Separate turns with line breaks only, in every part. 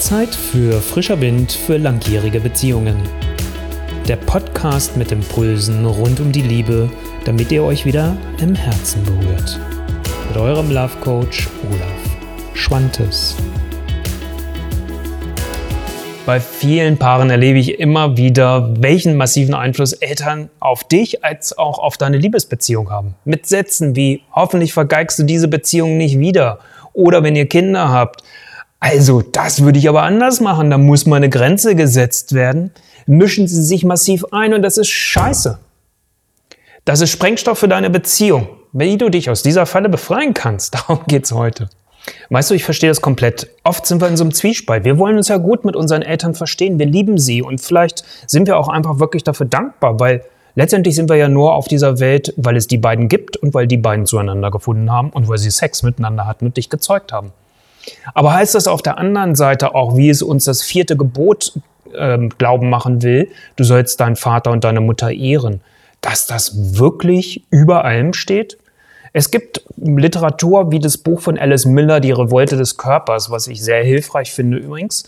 Zeit für frischer Wind für langjährige Beziehungen. Der Podcast mit Impulsen rund um die Liebe, damit ihr euch wieder im Herzen berührt. Mit eurem Love Coach Olaf Schwantes. Bei vielen Paaren erlebe ich immer wieder, welchen massiven Einfluss Eltern auf dich als auch auf deine Liebesbeziehung haben. Mit Sätzen wie hoffentlich vergeigst du diese Beziehung nicht wieder oder wenn ihr Kinder habt, also, das würde ich aber anders machen. Da muss mal eine Grenze gesetzt werden. Mischen Sie sich massiv ein und das ist scheiße. Das ist Sprengstoff für deine Beziehung. Wie du dich aus dieser Falle befreien kannst, darum geht's heute. Weißt du, ich verstehe das komplett. Oft sind wir in so einem Zwiespalt. Wir wollen uns ja gut mit unseren Eltern verstehen. Wir lieben sie und vielleicht sind wir auch einfach wirklich dafür dankbar, weil letztendlich sind wir ja nur auf dieser Welt, weil es die beiden gibt und weil die beiden zueinander gefunden haben und weil sie Sex miteinander hatten und dich gezeugt haben. Aber heißt das auf der anderen Seite auch, wie es uns das vierte Gebot äh, glauben machen will, du sollst deinen Vater und deine Mutter ehren, dass das wirklich über allem steht? Es gibt Literatur wie das Buch von Alice Miller, Die Revolte des Körpers, was ich sehr hilfreich finde übrigens,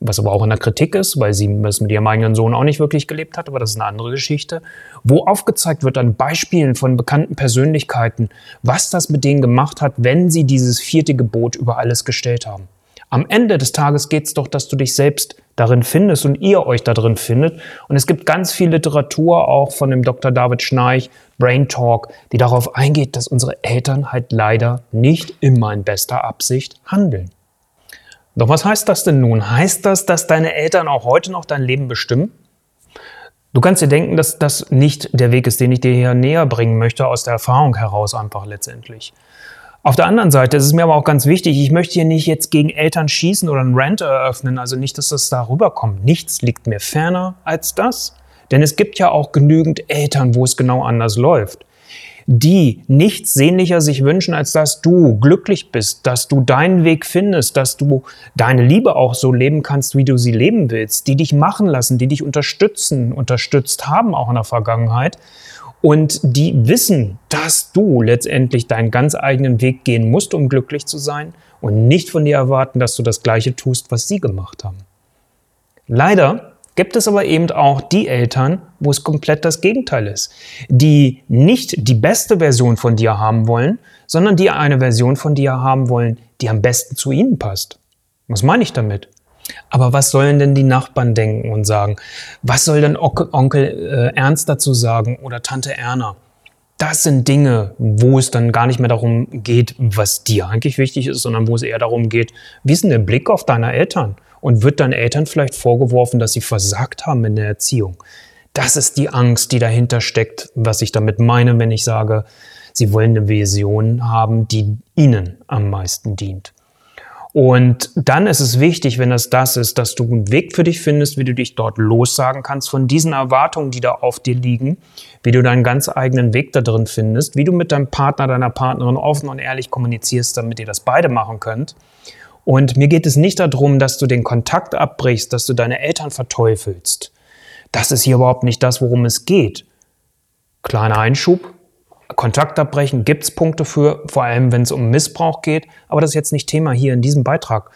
was aber auch in der Kritik ist, weil sie das mit ihrem eigenen Sohn auch nicht wirklich gelebt hat, aber das ist eine andere Geschichte, wo aufgezeigt wird an Beispielen von bekannten Persönlichkeiten, was das mit denen gemacht hat, wenn sie dieses vierte Gebot über alles gestellt haben. Am Ende des Tages geht es doch, dass du dich selbst darin findest und ihr euch darin findet. Und es gibt ganz viel Literatur, auch von dem Dr. David Schnarch, Brain Talk, die darauf eingeht, dass unsere Eltern halt leider nicht immer in bester Absicht handeln. Doch was heißt das denn nun? Heißt das, dass deine Eltern auch heute noch dein Leben bestimmen? Du kannst dir denken, dass das nicht der Weg ist, den ich dir hier näher bringen möchte, aus der Erfahrung heraus einfach letztendlich. Auf der anderen Seite ist es mir aber auch ganz wichtig, ich möchte hier nicht jetzt gegen Eltern schießen oder einen Rant eröffnen, also nicht, dass das da rüberkommt. Nichts liegt mir ferner als das. Denn es gibt ja auch genügend Eltern, wo es genau anders läuft die nichts sehnlicher sich wünschen, als dass du glücklich bist, dass du deinen Weg findest, dass du deine Liebe auch so leben kannst, wie du sie leben willst, die dich machen lassen, die dich unterstützen, unterstützt haben auch in der Vergangenheit und die wissen, dass du letztendlich deinen ganz eigenen Weg gehen musst, um glücklich zu sein und nicht von dir erwarten, dass du das Gleiche tust, was sie gemacht haben. Leider gibt es aber eben auch die Eltern, wo es komplett das Gegenteil ist, die nicht die beste Version von dir haben wollen, sondern die eine Version von dir haben wollen, die am besten zu ihnen passt. Was meine ich damit? Aber was sollen denn die Nachbarn denken und sagen? Was soll denn Onkel äh, Ernst dazu sagen oder Tante Erna? Das sind Dinge, wo es dann gar nicht mehr darum geht, was dir eigentlich wichtig ist, sondern wo es eher darum geht, wie ist denn der Blick auf deine Eltern? Und wird deinen Eltern vielleicht vorgeworfen, dass sie versagt haben in der Erziehung. Das ist die Angst, die dahinter steckt, was ich damit meine, wenn ich sage, sie wollen eine Vision haben, die ihnen am meisten dient. Und dann ist es wichtig, wenn das das ist, dass du einen Weg für dich findest, wie du dich dort lossagen kannst von diesen Erwartungen, die da auf dir liegen, wie du deinen ganz eigenen Weg da drin findest, wie du mit deinem Partner, deiner Partnerin offen und ehrlich kommunizierst, damit ihr das beide machen könnt. Und mir geht es nicht darum, dass du den Kontakt abbrichst, dass du deine Eltern verteufelst. Das ist hier überhaupt nicht das, worum es geht. Kleiner Einschub. Kontakt abbrechen gibt es Punkte für, vor allem wenn es um Missbrauch geht, aber das ist jetzt nicht Thema hier in diesem Beitrag.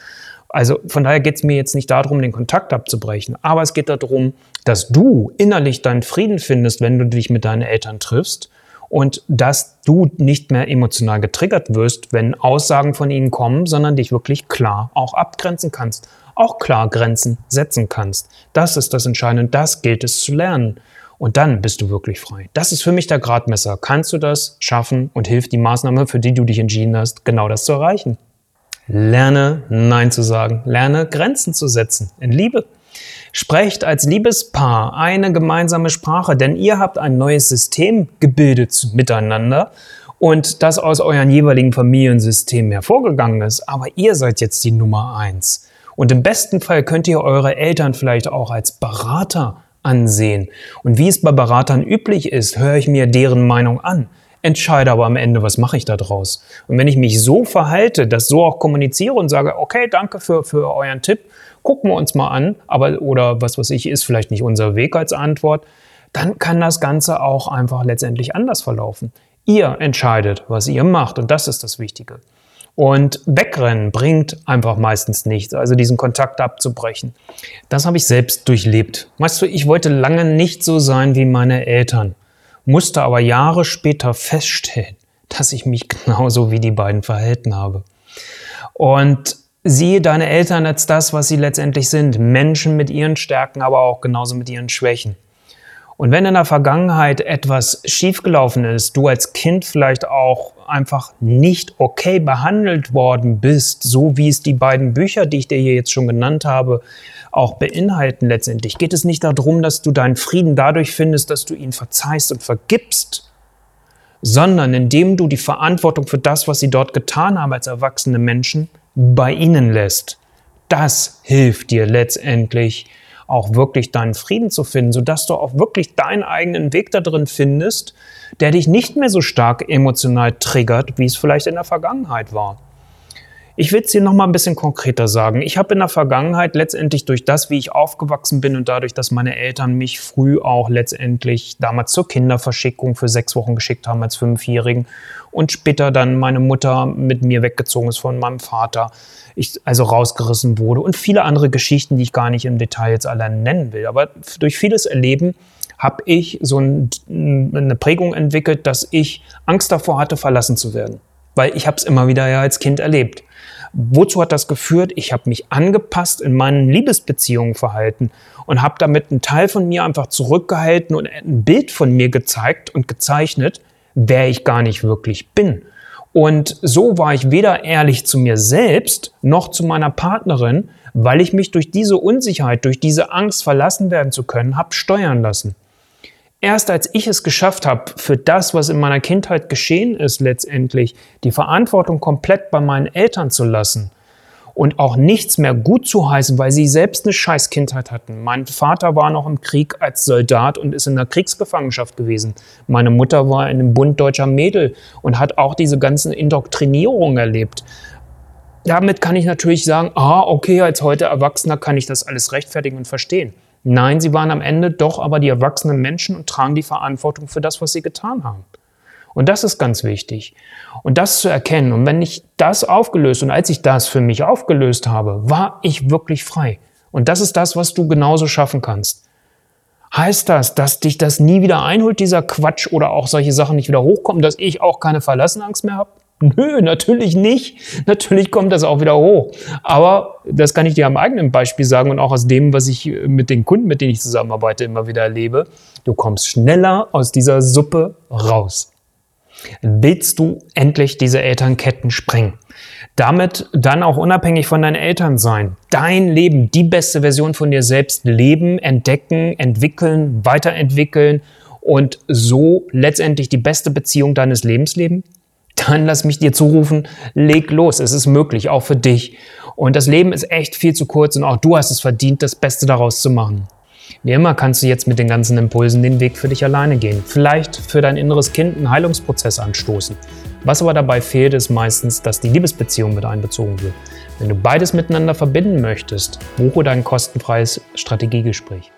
Also von daher geht es mir jetzt nicht darum, den Kontakt abzubrechen, aber es geht darum, dass du innerlich deinen Frieden findest, wenn du dich mit deinen Eltern triffst und dass du nicht mehr emotional getriggert wirst, wenn Aussagen von ihnen kommen, sondern dich wirklich klar auch abgrenzen kannst, auch klar Grenzen setzen kannst. Das ist das Entscheidende, das gilt es zu lernen. Und dann bist du wirklich frei. Das ist für mich der Gradmesser. Kannst du das schaffen und hilft die Maßnahme, für die du dich entschieden hast, genau das zu erreichen? Lerne Nein zu sagen. Lerne Grenzen zu setzen. In Liebe. Sprecht als Liebespaar eine gemeinsame Sprache, denn ihr habt ein neues System gebildet miteinander und das aus euren jeweiligen Familiensystemen hervorgegangen ist. Aber ihr seid jetzt die Nummer eins. Und im besten Fall könnt ihr eure Eltern vielleicht auch als Berater ansehen. Und wie es bei Beratern üblich ist, höre ich mir deren Meinung an entscheide aber am Ende, was mache ich da draus. Und wenn ich mich so verhalte, das so auch kommuniziere und sage, okay, danke für, für euren Tipp, gucken wir uns mal an, aber oder was weiß ich, ist vielleicht nicht unser Weg als Antwort, dann kann das Ganze auch einfach letztendlich anders verlaufen. Ihr entscheidet, was ihr macht und das ist das Wichtige. Und wegrennen bringt einfach meistens nichts, also diesen Kontakt abzubrechen. Das habe ich selbst durchlebt. Weißt du, ich wollte lange nicht so sein wie meine Eltern, musste aber Jahre später feststellen, dass ich mich genauso wie die beiden verhalten habe. Und siehe deine Eltern als das, was sie letztendlich sind. Menschen mit ihren Stärken, aber auch genauso mit ihren Schwächen. Und wenn in der Vergangenheit etwas schiefgelaufen ist, du als Kind vielleicht auch einfach nicht okay behandelt worden bist, so wie es die beiden Bücher, die ich dir hier jetzt schon genannt habe, auch beinhalten letztendlich, geht es nicht darum, dass du deinen Frieden dadurch findest, dass du ihn verzeihst und vergibst, sondern indem du die Verantwortung für das, was sie dort getan haben als erwachsene Menschen, bei ihnen lässt. Das hilft dir letztendlich auch wirklich deinen Frieden zu finden, sodass du auch wirklich deinen eigenen Weg da drin findest, der dich nicht mehr so stark emotional triggert, wie es vielleicht in der Vergangenheit war. Ich will es dir noch mal ein bisschen konkreter sagen. Ich habe in der Vergangenheit letztendlich durch das, wie ich aufgewachsen bin und dadurch, dass meine Eltern mich früh auch letztendlich damals zur Kinderverschickung für sechs Wochen geschickt haben als Fünfjährigen und später dann meine Mutter mit mir weggezogen ist von meinem Vater, ich also rausgerissen wurde und viele andere Geschichten, die ich gar nicht im Detail jetzt alle nennen will. Aber durch vieles Erleben habe ich so ein, eine Prägung entwickelt, dass ich Angst davor hatte, verlassen zu werden. Weil ich habe es immer wieder ja als Kind erlebt. Wozu hat das geführt? Ich habe mich angepasst in meinen Liebesbeziehungen verhalten und habe damit einen Teil von mir einfach zurückgehalten und ein Bild von mir gezeigt und gezeichnet, wer ich gar nicht wirklich bin. Und so war ich weder ehrlich zu mir selbst noch zu meiner Partnerin, weil ich mich durch diese Unsicherheit, durch diese Angst verlassen werden zu können, habe steuern lassen. Erst als ich es geschafft habe, für das, was in meiner Kindheit geschehen ist, letztendlich die Verantwortung komplett bei meinen Eltern zu lassen und auch nichts mehr gut zu heißen, weil sie selbst eine scheiß Kindheit hatten. Mein Vater war noch im Krieg als Soldat und ist in der Kriegsgefangenschaft gewesen. Meine Mutter war in einem Bund deutscher Mädel und hat auch diese ganzen Indoktrinierungen erlebt. Damit kann ich natürlich sagen, ah, okay, als heute Erwachsener kann ich das alles rechtfertigen und verstehen. Nein, sie waren am Ende doch aber die erwachsenen Menschen und tragen die Verantwortung für das, was sie getan haben. Und das ist ganz wichtig. Und das zu erkennen. Und wenn ich das aufgelöst und als ich das für mich aufgelöst habe, war ich wirklich frei. Und das ist das, was du genauso schaffen kannst. Heißt das, dass dich das nie wieder einholt, dieser Quatsch oder auch solche Sachen nicht wieder hochkommen, dass ich auch keine Verlassenangst mehr habe? Nö, natürlich nicht. Natürlich kommt das auch wieder hoch. Aber das kann ich dir am eigenen Beispiel sagen und auch aus dem, was ich mit den Kunden, mit denen ich zusammenarbeite, immer wieder erlebe. Du kommst schneller aus dieser Suppe raus. Willst du endlich diese Elternketten sprengen? Damit dann auch unabhängig von deinen Eltern sein. Dein Leben, die beste Version von dir selbst leben, entdecken, entwickeln, weiterentwickeln und so letztendlich die beste Beziehung deines Lebens leben? Dann lass mich dir zurufen, leg los. Es ist möglich, auch für dich. Und das Leben ist echt viel zu kurz und auch du hast es verdient, das Beste daraus zu machen. Wie immer kannst du jetzt mit den ganzen Impulsen den Weg für dich alleine gehen. Vielleicht für dein inneres Kind einen Heilungsprozess anstoßen. Was aber dabei fehlt, ist meistens, dass die Liebesbeziehung mit einbezogen wird. Wenn du beides miteinander verbinden möchtest, buche dein kostenfreies Strategiegespräch.